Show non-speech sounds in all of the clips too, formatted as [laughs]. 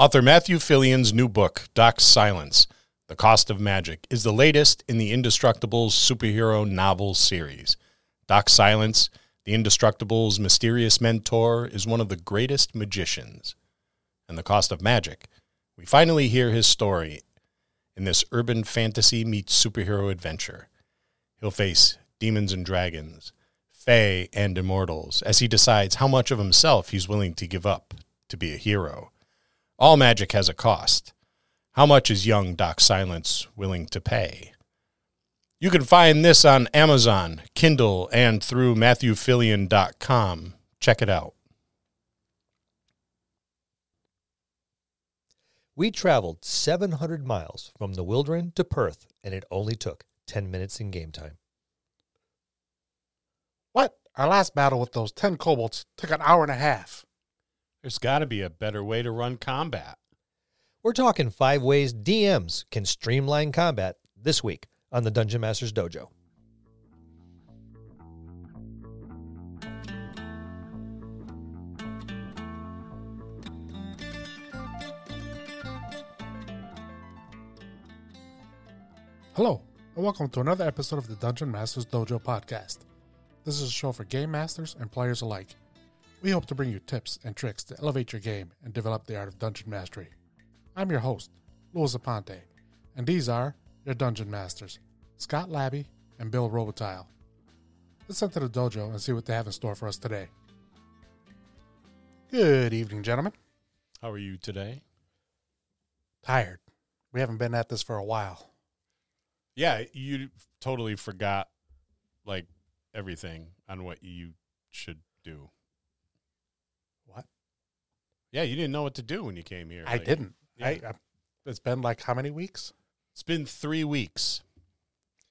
Author Matthew Phelan's new book, Doc Silence The Cost of Magic, is the latest in the Indestructibles superhero novel series. Doc Silence, the Indestructibles' mysterious mentor, is one of the greatest magicians. And the cost of magic. We finally hear his story in this urban fantasy meets superhero adventure. He'll face demons and dragons, fae and immortals, as he decides how much of himself he's willing to give up to be a hero. All magic has a cost. How much is young Doc Silence willing to pay? You can find this on Amazon, Kindle, and through MatthewPhelan.com. Check it out. We traveled 700 miles from the Wildren to Perth, and it only took 10 minutes in game time. What? Our last battle with those 10 kobolds took an hour and a half. There's got to be a better way to run combat. We're talking five ways DMs can streamline combat this week on the Dungeon Masters Dojo. Hello, and welcome to another episode of the Dungeon Masters Dojo podcast. This is a show for game masters and players alike. We hope to bring you tips and tricks to elevate your game and develop the art of dungeon mastery. I'm your host, Louis Aponte, and these are your dungeon masters, Scott Labby and Bill Robotile. Let's enter the dojo and see what they have in store for us today. Good evening, gentlemen. How are you today? Tired. We haven't been at this for a while. Yeah, you totally forgot like everything on what you should do. What? Yeah, you didn't know what to do when you came here. I Like, didn't. Yeah. I. It's been like how many weeks? It's been three weeks.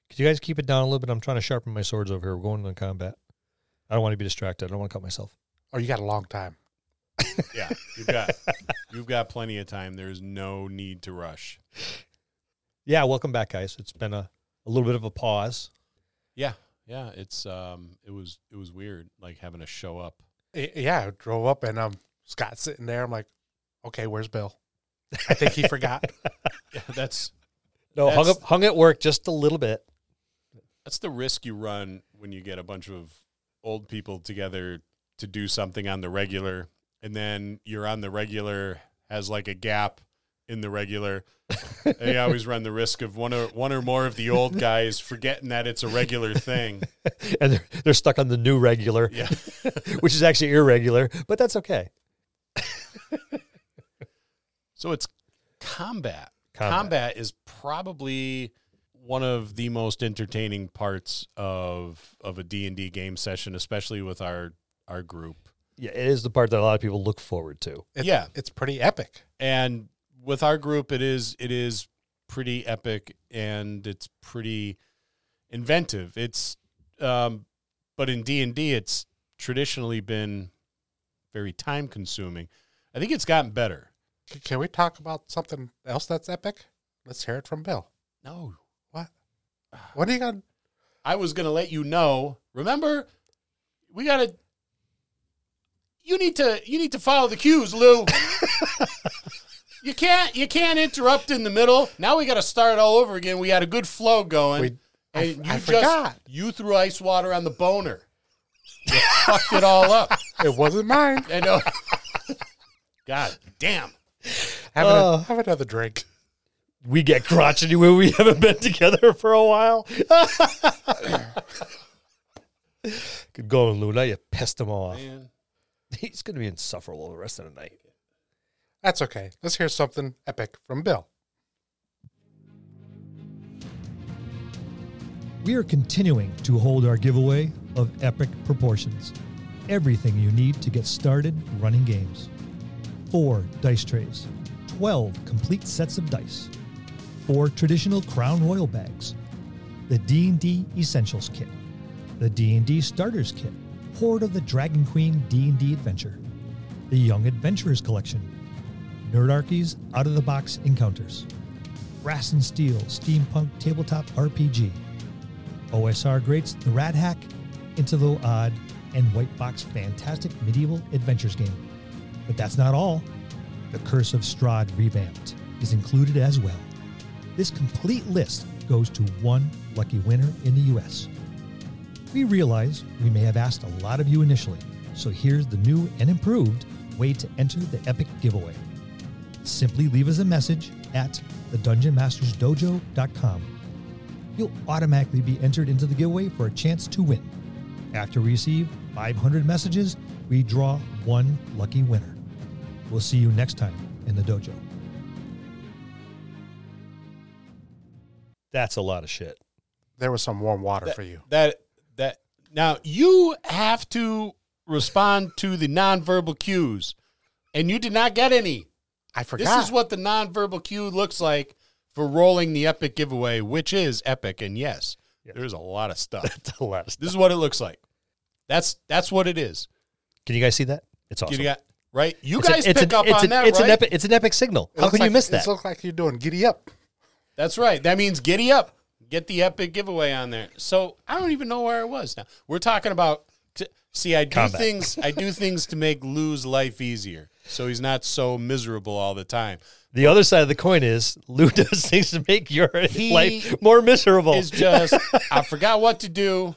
Could you guys keep it down a little bit? I'm trying to sharpen my swords over here. We're going into combat. I don't want to be distracted. I don't want to cut myself. Oh, you got a long time. Yeah, you've got [laughs] you've got plenty of time. There's no need to rush. Yeah, welcome back, guys. It's been a, a little bit of a pause. Yeah, yeah. It's um, it was it was weird, like having to show up. Y- Yeah, I drove up and um, Scott's sitting there. I'm like, okay, where's Bill? I think he forgot. [laughs] Yeah, that's No, hung up, hung at work just a little bit. that's the risk you run when you get a bunch of old people together to do something on the regular, and then you're on the regular has like a gap in the regular. [laughs] and you always run the risk of one or one or more of the old guys forgetting that it's a regular thing. [laughs] and they're, they're stuck on the new regular, Yeah. which is actually irregular, but that's okay. [laughs] So it's combat. Combat. combat. is probably one of the most entertaining parts of of a D&D game session, especially with our our group. Yeah, it is the part that a lot of people look forward to. It- Yeah. it's pretty epic. And with our group it is it is pretty epic and it's pretty inventive. It's um but in D&D it's traditionally been very time consuming. I think it's gotten better. C- can we talk about something else that's epic? Let's hear it from Bill. No. What? What are you gonna? I was going to let you know. Remember, we got to. You need to. You need to follow the cues, Lou. [laughs] you can't. You can't interrupt in the middle. Now we got to start all over again. We had a good flow going, We, I, and you I just forgot. you threw ice water on the boner. You fucked it all up. It wasn't mine. I know. God damn. Have, Oh. a, have another drink. We get crotchety when we haven't been together for a while. [laughs] Good going, Lou. Now you pissed him off. Man. He's going to be insufferable the rest of the night. That's okay. Let's hear something epic from Bill. We are continuing to hold our giveaway of epic proportions. Everything you need to get started running games. Four dice trays, 12 complete sets of dice, four traditional Crown Royal bags, the D&D Essentials Kit, the D&D Starters Kit, Hoard of the Dragon Queen D&D Adventure, the Young Adventurers Collection, Nerdarchy's Out-of-the-Box Encounters, Brass and Steel Steampunk Tabletop RPG, OSR Greats The Rad Hack, Into the Odd, and White Box Fantastic Medieval Adventures game. But that's not all. The Curse of Strahd Revamped is included as well. This complete list goes to one lucky winner in the US. We realize we may have asked a lot of you initially, so here's the new and improved way to enter the Epic giveaway. Simply leave us a message at thedungeonmastersdojo.com. You'll automatically be entered into the giveaway for a chance to win. After we receive 500 messages, we draw one lucky winner. We'll see you next time in the dojo. That's a lot of shit. There was some warm water That- for you. That that now you have to respond to the nonverbal cues, and you did not get any. I forgot. This is what the nonverbal cue looks like for rolling the epic giveaway, which is epic. And yes, there's a lot of stuff. [laughs] That's a lot of stuff. this is what it looks like. That's that's what it is. Can you guys see that? It's awesome. You got right. You It's a- guys it's pick an, up it's on an, that, it's right? An epic, it's an epic signal. It How looks can you like- miss It that? looks like you're doing giddy up. That's right. That means giddy up. Get the epic giveaway on there. So I don't even know where I was now. We're talking about. T- see, I do Combat. things. I do things to make Lou's life easier, so he's not so miserable all the time. The other side of the coin is Lou [laughs] does things to make your He life more miserable. Is just I forgot what to do.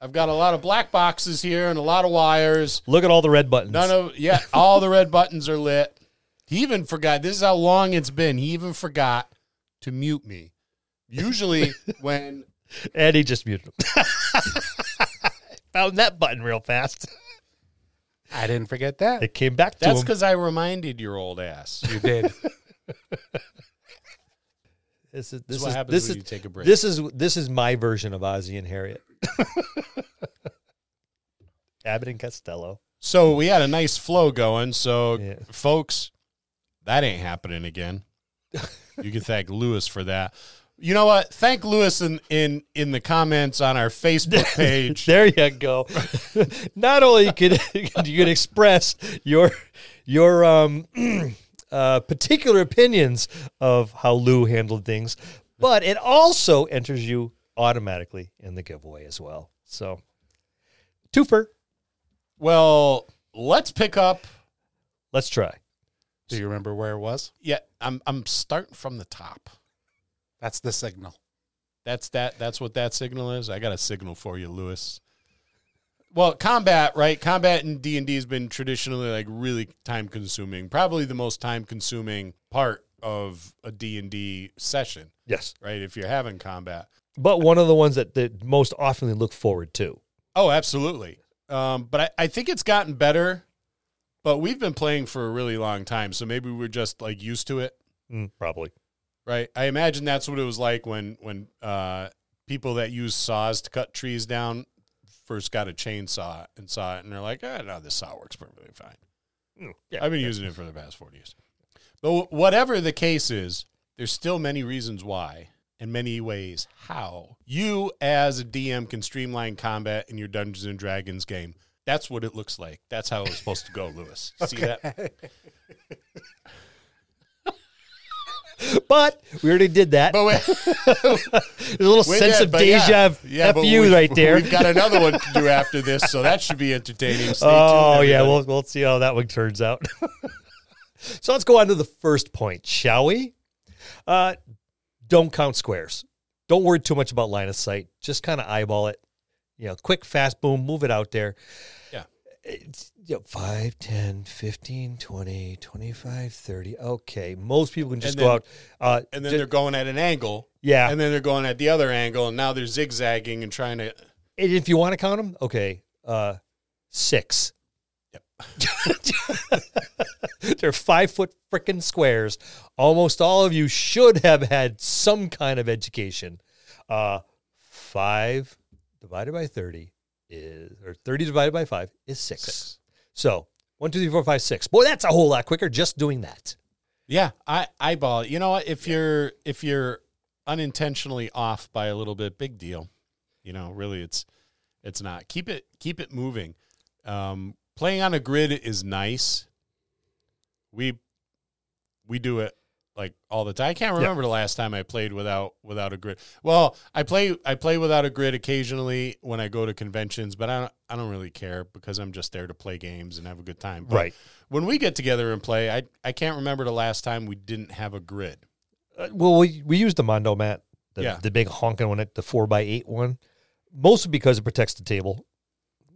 I've got a lot of black boxes here and a lot of wires. Look at all the red buttons. None of yeah, all the red buttons are lit. He even forgot. This is how long it's been. He even forgot to mute me. Usually [laughs] when and he just muted him. [laughs] Found that button real fast. I didn't forget that. It came back to that's him. because I reminded your old ass. You did. [laughs] This is This this is what is happens this when is you take a break. this is this is my version of Ozzy and Harriet. [laughs] Abbott and Costello. So we had a nice flow going. So, Yeah. folks, that ain't happening again. you can thank Lewis for that. You know what? Thank Lewis in in in the comments on our Facebook [laughs] page. There you go. [laughs] Not only could you could express your your um [clears throat] uh, particular opinions of how Lou handled things, but it also enters you automatically in the giveaway as well. So, twofer. well, let's pick up. Let's try. Do you remember where it was? Yeah, I'm I'm starting from the top. That's the signal. That's that. That's what that signal is. I got a signal for you, Lewis. Well, combat, right? Combat in D and D has been traditionally like really time consuming. Probably the most time consuming part of a D and D session, Yes, right? If you're having combat. but one of the ones that, that most often look forward to. Oh, absolutely. Um, but I, I think it's gotten better. But we've been playing for a really long time, so maybe we're just like used to it. Mm, probably. right? I imagine that's what it was like when when uh, people that use saws to cut trees down first got a chainsaw and saw it, and they're like, "Ah, no, this saw works perfectly fine." Mm, yeah. I've been using it for the past forty years. But wh- whatever the case is, there's still many reasons why and many ways how you as a DM can streamline combat in your Dungeons and Dragons game. That's what it looks like. That's how it was supposed to go, Lewis. See that? [laughs] But we already did that. But wait, [laughs] There's a little sense yeah, of yeah. deja Yeah, fu we've- right there. We've got another one to do [laughs] after this, so that should be entertaining. Stay oh yeah, we'll we'll see how that one turns out. [laughs] so let's go on to the first point, shall we? Uh, don't count squares. Don't worry too much about line of sight. Just kind of eyeball it. You know, quick, fast, boom, move it out there. Yeah. It's, you know, 5, 10, 15, 20, 25, 30. Okay. Most people can just And go out. Uh, and then they're going at an angle, yeah. and then they're going at the other angle, and now they're zigzagging and trying to. And if you want to count them, okay, uh, six. [laughs] They're five foot freaking squares. Almost all of you should have had some kind of education. Uh, five divided by 30 is, or 30 divided by five is six. Six. So one, two, three, four, five, six. Boy, that's a whole lot quicker just doing that. Yeah, I eyeball. You know what? If you're if you're unintentionally off by a little bit, big deal. You know, really, it's it's not. Keep it keep it moving. Um, playing on a grid is nice. We we do it like all the time. I can't remember the last time I played without without a grid. Well, I play I play without a grid occasionally when I go to conventions, but I don't I don't really care because I'm just there to play games and have a good time. But Right. When we get together and play, I I can't remember the last time we didn't have a grid. Uh, well, we we use the Mondo mat, the, Yeah. the big honking one, the four by eight one, mostly because it protects the table,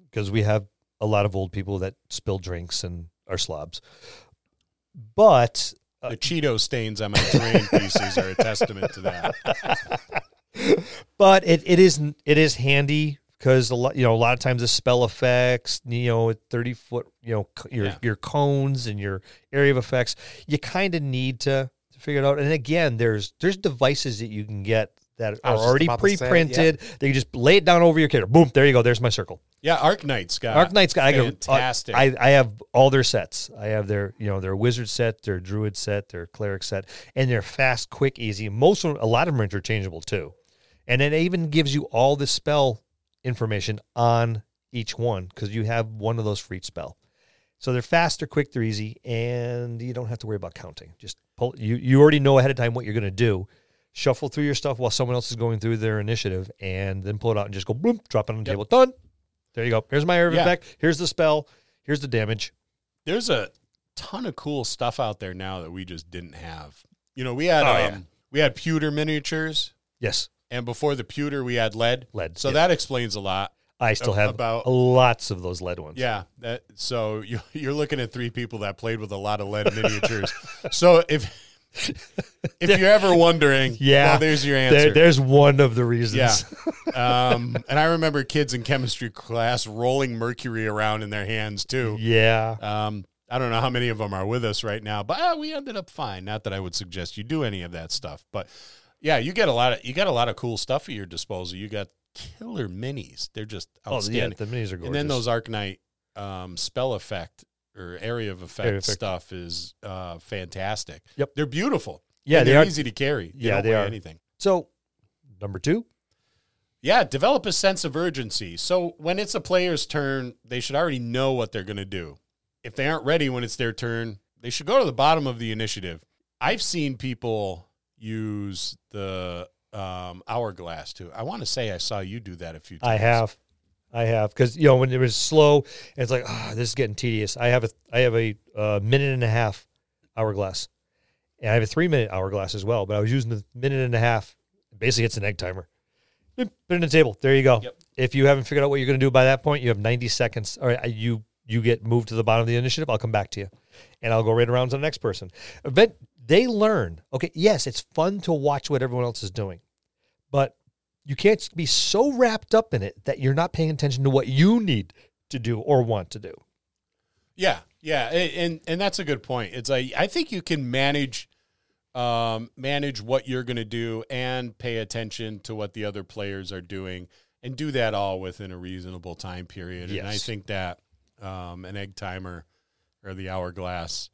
because we have a lot of old people that spill drinks and are slobs. But Uh, the Cheeto stains on my terrain pieces are a testament to that. [laughs] but it, it is it is handy because a lot you know a lot of times the spell effects you know 30 foot you know your Yeah. your cones and your area of effects you kind of need to, to figure it out and again there's there's devices that you can get that are already to say, pre-printed that you just lay it down over your character boom there you go there's my circle Yeah, Arcknight's got Arcknight's got I, go- uh, fantastic. I I have all their sets. I have their you know their wizard set, their druid set, their cleric set, and they're fast, quick, easy. Most of them, a lot of them are interchangeable too, and it even gives you all the spell information on each one because you have one of those for each spell. So they're fast, they're quick, they're easy, and you don't have to worry about counting. Just pull. You you already know ahead of time what you're going to do. Shuffle through your stuff while someone else is going through their initiative, and then pull it out and just go boom, drop it on the Yep. table. Done. There you go. Here's my of Yeah. effect. Here's the spell. Here's the damage. There's a ton of cool stuff out there now that we just didn't have. You know, we had Oh, um, yeah. we had pewter miniatures, Yes, and before the pewter, we had lead. lead. So yeah. that explains a lot. I still have about- lots of those lead ones. Yeah. That so [laughs] you you're looking at three people that played with a lot of lead [laughs] miniatures. so if if you're ever wondering, [laughs] Yeah. well, there's your There- answer. there's one of the reasons. yeah. Um, and I remember kids in chemistry class rolling mercury around in their hands too. yeah. Um, I don't know how many of them are with us right now, but uh, we ended up fine. Not that I would suggest you do any of that stuff, but yeah, you get a lot of you got a lot of cool stuff at your disposal. You got killer minis; they're just Oh, yeah. The minis are gorgeous. and then those Arcknight um, spell effect or area of effect, Area effect. stuff is uh, fantastic. Yep. they're beautiful. Yeah, And they they're easy to carry. They Yeah, they are. Anything. So, number two. Yeah, develop a sense of urgency. So when it's a player's turn, they should already know what they're going to do. If they aren't ready when it's their turn, they should go to the bottom of the initiative. I've seen people use the um, hourglass too. I want to say I saw you do that a few times. I have, I have, because you know when it was slow, it's like, ah, this is getting tedious. I have a, I have a uh, minute and a half hourglass, and I have a three minute hourglass as well. But I was using the minute and a half. Basically, it's an egg timer. Put it on the table. There you go. Yep. If you haven't figured out what you're going to do by that point, you have 90 seconds. All right, you you get moved to the bottom of the initiative. I'll come back to you, and I'll go right around to the next person. Event they learn. Okay, yes, it's fun to watch what everyone else is doing, but you can't be so wrapped up in it that you're not paying attention to what you need to do or want to do. Yeah, yeah, and and that's a good point. It's like I think you can manage um, manage what you're going to do and pay attention to what the other players are doing, and do that all within a reasonable time period. And I think that um, an egg timer or the hourglass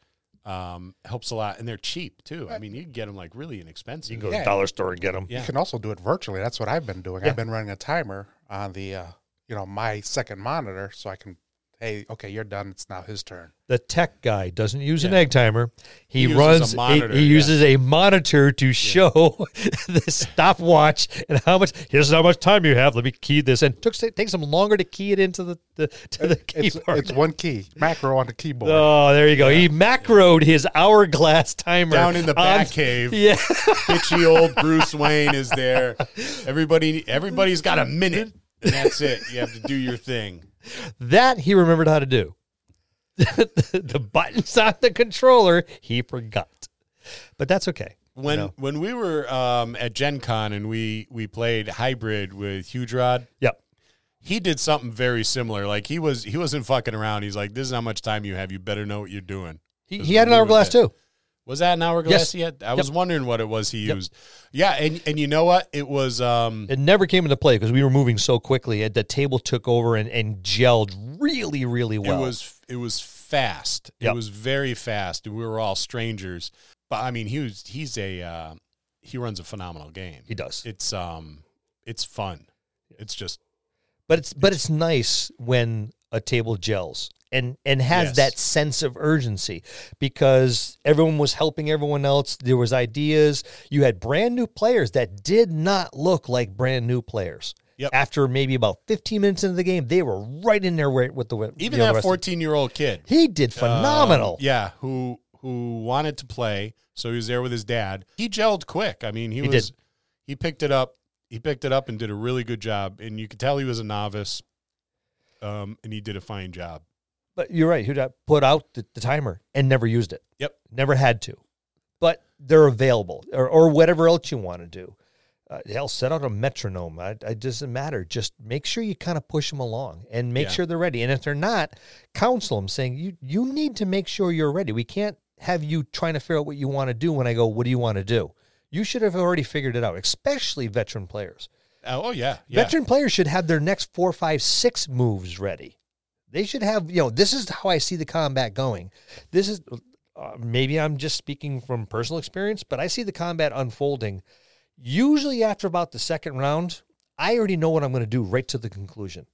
um, helps a lot, and they're cheap too. I mean, you can get them like really inexpensive. You can go to Yeah. the dollar store and get them. Yeah. You can also do it virtually. That's what I've been doing. Yeah. I've been running a timer on the, uh, you know, my second monitor, so I can, hey, okay, you're done. It's now his turn. The tech guy doesn't use an egg timer. He, He runs. a monitor, he yeah. uses a monitor to show [laughs] the stopwatch and how much. Here's how much time you have. Let me key this in. Took takes him longer to key it into the, the to the keyboard. it's one key, macro on the keyboard. Oh, there you go. He macroed his hourglass timer Down in the on- cave, Yeah, bitchy old Bruce Wayne is there. Everybody, everybody's got a minute, and that's it. You have to do your thing. That he remembered how to do. [laughs] the, the buttons on the controller he forgot, but that's okay. When No. when we were um, at Gen Con and we we played hybrid with Huge Rod, Yep. he did something very similar. Like he was he wasn't fucking around. He's like, "This is how much time you have. You better know what you're doing." He, he had an hourglass too. Was that an hourglass Yes. yet? I was wondering what it was he Yep. used. Yeah, and and you know what? It was um It never came into play because we were moving so quickly. The table took over and, and gelled really, really well. it was it was fast. Yep. It was very fast. We were all strangers. But I mean, he was he's a uh, he runs a phenomenal game. he does, It's um it's fun. It's just but it's but it's nice when a table gels and and has Yes. that sense of urgency because everyone was helping everyone else there was ideas you had brand new players that did not look like brand new players Yep. after maybe about 15 minutes into the game they were right in there with with the Even that 14 year old kid. he did phenomenal Um, yeah, who who wanted to play, so he was there with his dad. He gelled quick. I mean, he, He was did. he picked it up. He picked it up and did a really good job. And you could tell he was a novice. Um, and he did a fine job. But you're right. Who put out the, the timer and never used it. Yep. Never had to. But they're available or, or whatever else you want to do. Uh, hell, set out a metronome. I, it doesn't matter. Just make sure you kind of push them along and make Yeah. sure they're ready. And if they're not, counsel them saying you you need to make sure you're ready. We can't have you trying to figure out what you want to do when I go, what do you want to do? You should have already figured it out, especially veteran players. Oh, oh, yeah, yeah. Veteran players should have their next four, five, six moves ready. They should have, you know, this is how I see the combat going. This is uh, maybe I'm just speaking from personal experience, but I see the combat unfolding. Usually, after about the second round, I already know what I'm going to do right to the conclusion.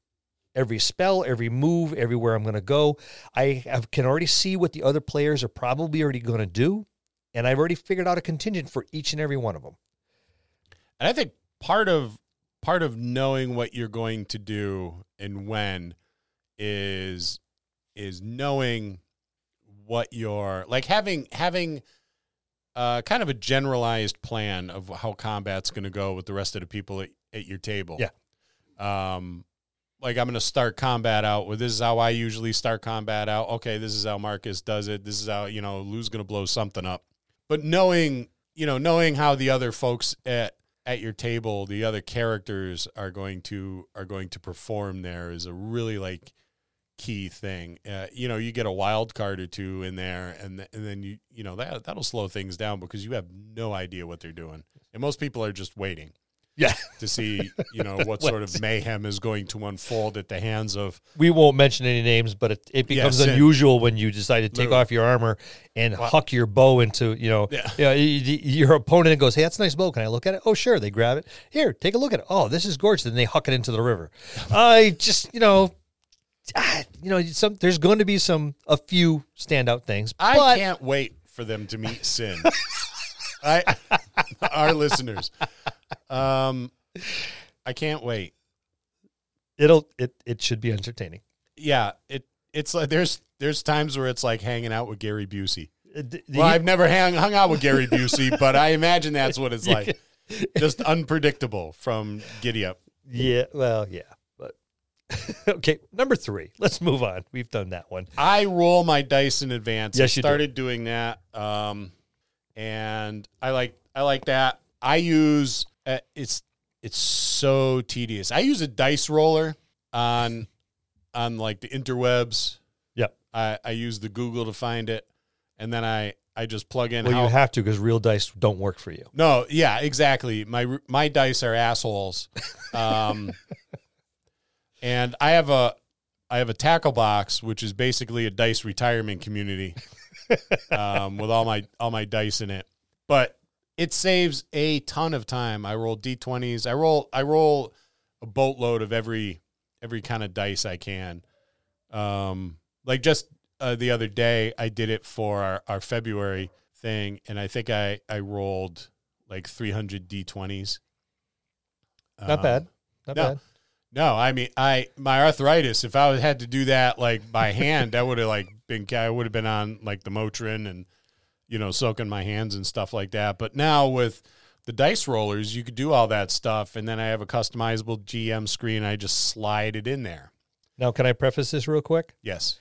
Every spell, every move, everywhere I'm going to go, I have, can already see what the other players are probably already going to do, and I've already figured out a contingent for each and every one of them. And I think part of part of knowing what you're going to do and when is is knowing what your like having having uh, kind of a generalized plan of how combat's going to go with the rest of the people at, at your table. Yeah. Um, like I'm going to start combat out with this is how I usually start combat out. Okay, this is how Marcus does it. This is how you know Lou's going to blow something up. But knowing you know knowing how the other folks at at your table, the other characters are going to are going to perform there is a really like key thing. Uh, you know, you get a wild card or two in there, and th- and then you you know that that'll slow things down because you have no idea what they're doing, and most people are just waiting Yeah. [laughs] to see you know what sort of mayhem is going to unfold at the hands of we won't mention any names, but it, it becomes Yes, unusual when you decide to take Literally. off your armor and huck your bow into, you know, Yeah. you know, your opponent goes, Hey, that's a nice bow. Can I look at it? Oh, sure. They grab it. Here, take a look at it. Oh, this is gorgeous. Then they huck it into the river. [laughs] I just, you know, ah, you know, some, there's going to be some, a few standout things. I but can't wait for them to meet Sin. [laughs] I our listeners. Um I can't wait. it'll, it, it should be entertaining. Yeah, it it's like there's there's times where it's like hanging out with Gary Busey. Uh, d- Well, I've never hang, hung out with Gary Busey, [laughs] but I imagine that's what it's like. Just unpredictable from Giddy Up. yeah. Well, yeah. But [laughs] okay. Number three. Let's move on. We've done that one. I roll my dice in advance. Yes, I you do. started doing that, um, and I like I like that. I use uh, it's it's so tedious. I use a dice roller on on like the interwebs. Yep. I, I use the Google to find it, and then I I just plug in. Well, how, you have to because real dice don't work for you. no, yeah, exactly. My my dice are assholes. [laughs] Um, and I have a I have a tackle box, which is basically a dice retirement community, [laughs] um, with all my all my dice in it. But it saves a ton of time. I roll d twenties. I roll I roll a boatload of every every kind of dice I can. Um, like just uh, the other day, I did it for our, our February thing, and I think I I rolled like three hundred d twenties. Not bad. Not no. bad. No, I mean, I my arthritis. If I had to do that like by hand, that would have like been. I would have been on like the Motrin and you know soaking my hands and stuff like that. But now with the dice rollers, you could do all that stuff, and then I have a customizable GM screen. I just slide it in there. Now, can I preface this real quick? Yes.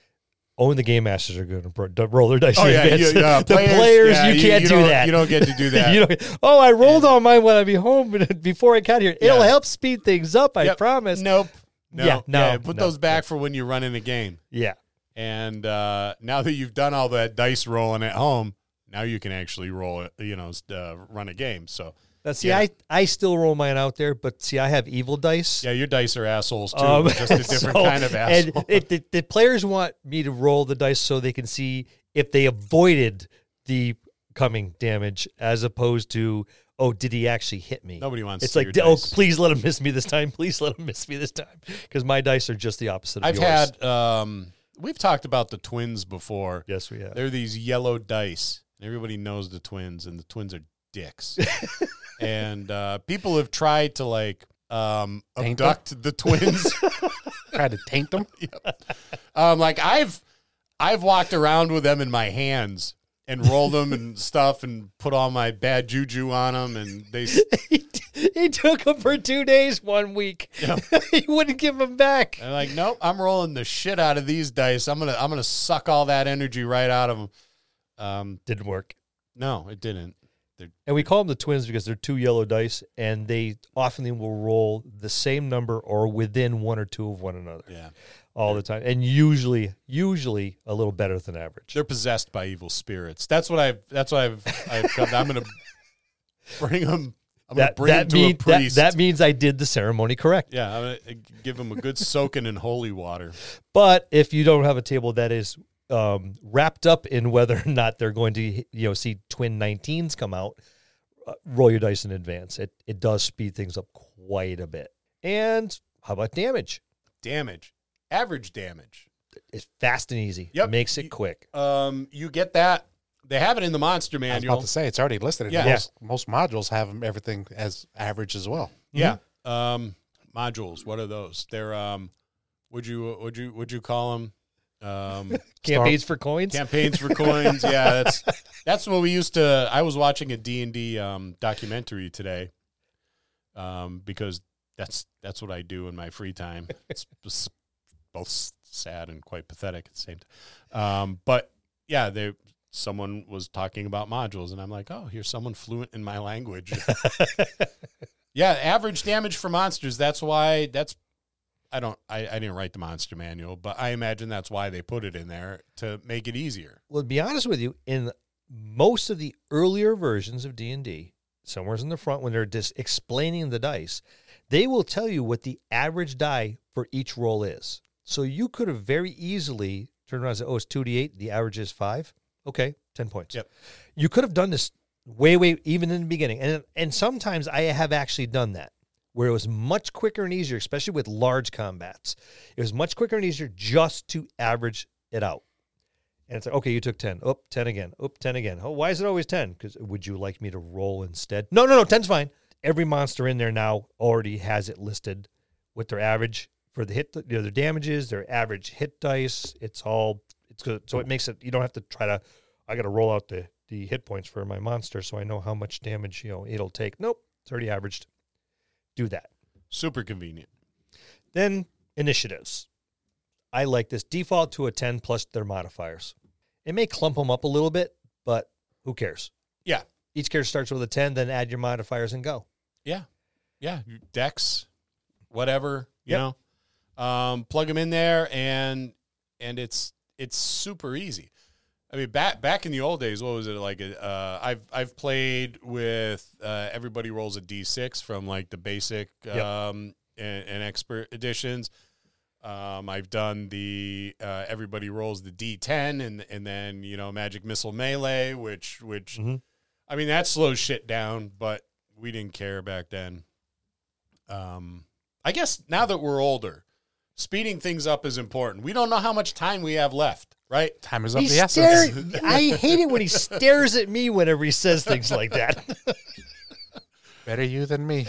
Only the game masters are going to roll their dice. Oh yeah, you, yeah. [laughs] the players, yeah, you can't do don't- that. You don't get to do [laughs] that. You don't- oh, I rolled on mine when I be home before I got here. It'll Yeah. help speed things up. I Yep. promise. Nope. No. Yeah, no, Put no, those back for when you're running a game. Yeah. And uh, now that you've done all that dice rolling at home, now you can actually roll it. You know, uh, run a game. So Now, see, Yeah. I I still roll mine out there, but see, I have evil dice. yeah, your dice are assholes too. Um, just a [laughs] different so- kind of asshole. And it, the, the players want me to roll the dice so they can see if they avoided the coming damage as opposed to oh did he actually hit me? Nobody wants. It's like oh dice. please let him miss me this time. [laughs] Please let him miss me this time because my dice are just the opposite. of I've yours. had. Um, we've talked about the twins before. yes we have. They're these yellow dice. Everybody knows the twins, and the twins are dicks. [laughs] and uh, people have tried to like um, Taint them? abduct the twins. [laughs] Try to taint them. [laughs] um, like I've I've walked around with them in my hands and rolled them and stuff, and put all my bad juju on them, and they. he, he took them for two days one week. he wouldn't give them back. They're like, nope, I'm rolling the shit out of these dice. I'm gonna I'm gonna suck all that energy right out of them. Um, Didn't work. no, it didn't. And we call them the twins because they're two yellow dice, and they often will roll the same number or within one or two of one another Yeah, all the time, and usually, usually a little better than average. they're possessed by evil spirits. That's what I've. That's what I've. I've come, I'm gonna [laughs] bring them. I'm gonna bring that, them to mean, a priest. that that means I did the ceremony correct. yeah, I'm gonna give them a good soaking in holy water. But if you don't have a table that is um, wrapped up in whether or not they're going to you know see twin 19s come out, uh, roll your dice in advance. It it does speed things up quite a bit. And how about damage? Damage, average damage. It's fast and easy. Yep. Makes it You- quick. Um, you get that. They have it in the monster I was manual. about to say it's already listed. Yeah. Yeah. Most, most modules have everything as average as well. Yeah. Um, modules. What are those? They're um, would you would you would you call them? Um, [laughs] Campaigns for coins. campaigns for coins. [laughs] Yeah, that's that's what we used to. I was watching a D and D um, documentary today, um, because that's that's what I do in my free time. It's, [laughs] it's both sad and quite pathetic at the same time. Um, but yeah, they someone was talking about modules, and I'm like, oh, here's someone fluent in my language. yeah, average damage for monsters. That's why that's. I don't. I, I didn't write the monster manual, but I imagine that's why they put it in there to make it easier. well, to be honest with you, in most of the earlier versions of D and D, somewhere's in the front when they're just explaining the dice, they will tell you what the average die for each roll is. So you could have very easily turned around and said, "Oh, it's two d eight. The average is five. Okay, ten points." Yep. You could have done this way, way even in the beginning, and and sometimes I have actually done that where it was much quicker and easier, especially with large combats. It was much quicker and easier just to average it out. And it's like, okay, you took 10. Oh, 10 again. Oh, 10 again. Oh, why is it always 10? Because would you like me to roll instead? No, no, no. 10's fine. Every monster in there now already has it listed with their average for the hit, you know, their damages, their average hit dice. It's all, it's good. So it makes it, you don't have to try to, I got to roll out the, the hit points for my monster so I know how much damage, you know, it'll take. Nope. It's already averaged. Do that. Super convenient. Then initiatives. I like this default to a 10 plus their modifiers. It may clump them up a little bit, but who cares? Yeah. Each character starts with a 10, then add your modifiers and go. Yeah. Yeah. Dex, whatever, you Yep. know. Um, plug them in there and and it's it's super easy. I mean, back back in the old days, what was it like? Uh, I've I've played with uh, everybody rolls a d6 from like the basic Yep. um, and, and expert editions. Um, I've done the uh, everybody rolls the d10 and and then you know magic missile melee, which which Mhm. I mean that slows shit down, but we didn't care back then. Um, I guess now that we're older, speeding things up is important. We don't know how much time we have left, right? Time is up. He the essence. stare- [laughs] I hate it when he stares at me whenever he says things like that. [laughs] Better you than me.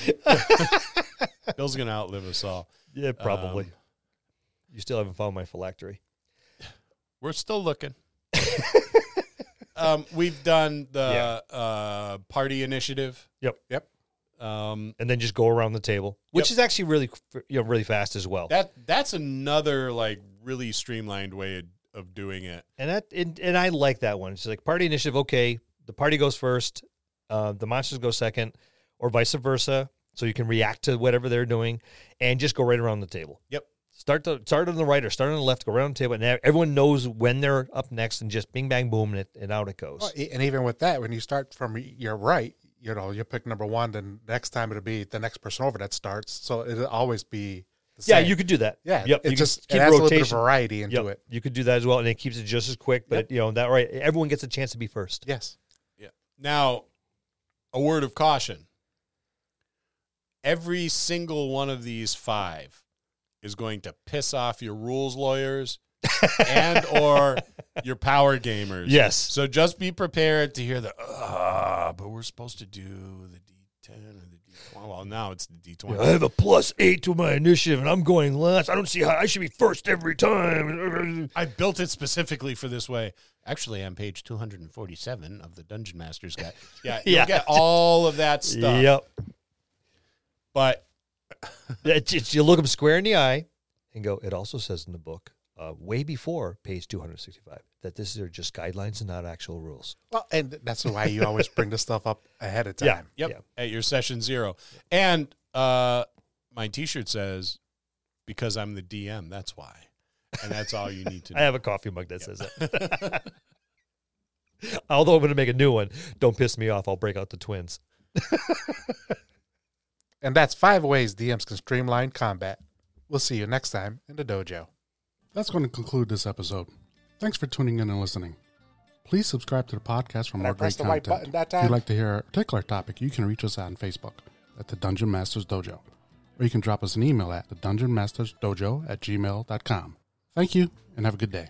[laughs] Bill's gonna outlive us all. yeah, probably. Um, you still haven't found my phylactery. We're still looking. um, we've done the uh, party initiative. Yep. Yep. Um, And then just go around the table, which Yep. is actually really, you know, really fast as well. that that's another like really streamlined way of, of doing it. And that and, and I like that one. It's like party initiative. Okay, the party goes first, uh, the monsters go second, or vice versa. So you can react to whatever they're doing, and just go right around the table. Yep. Start the start on the right or start on the left. Go around the table, and everyone knows when they're up next, and just bing bang boom, and, it, and out it goes. Well, and even with that, when you start from your right, you know, you pick number one, then next time it'll be the next person over that starts. So it'll always be the yeah, same. you could do that. Yeah, Yep. It you just can it keep adds a little bit of rotation. variety into Yep. it. You could do that as well, and it keeps it just as quick. But you know that right, everyone gets a chance to be first. Yes. Yeah. Now, a word of caution. Every single one of these five is going to piss off your rules lawyers [laughs] and or your power gamers. Yes. So just be prepared to hear the ah, but we're supposed to do the D10 or the D20. Well, now it's the D20. I have a plus eight to my initiative, and I'm going last. I don't see how I should be first every time. I built it specifically for this way. Actually, on page 247 of the Dungeon Master's Guide. [laughs] Yeah, you'll Yeah. get all of that stuff. Yep. But you look them square in the eye and go. It also says in the book, uh, way before page 265, that this are just guidelines and not actual rules. Well, and that's why you always bring this stuff up ahead of time. Yeah. Yep. Yeah. At your session zero. And uh my t shirt says, because I'm the DM, that's why. And that's all you need to [laughs] know. I have a coffee mug that says that. [laughs] Although I'm going to make a new one. Don't piss me off. I'll break out the twins. And that's five ways DMs can streamline combat. We'll see you next time in the dojo. That's going to conclude this episode. Thanks for tuning in and listening. Please subscribe to the podcast for more great the right content. button that If you'd like to hear a particular topic, you can reach us on Facebook at the Dungeon Masters Dojo. Or you can drop us an email at the Dungeon Masters Dojo at gmail.com. Thank you and have a good day.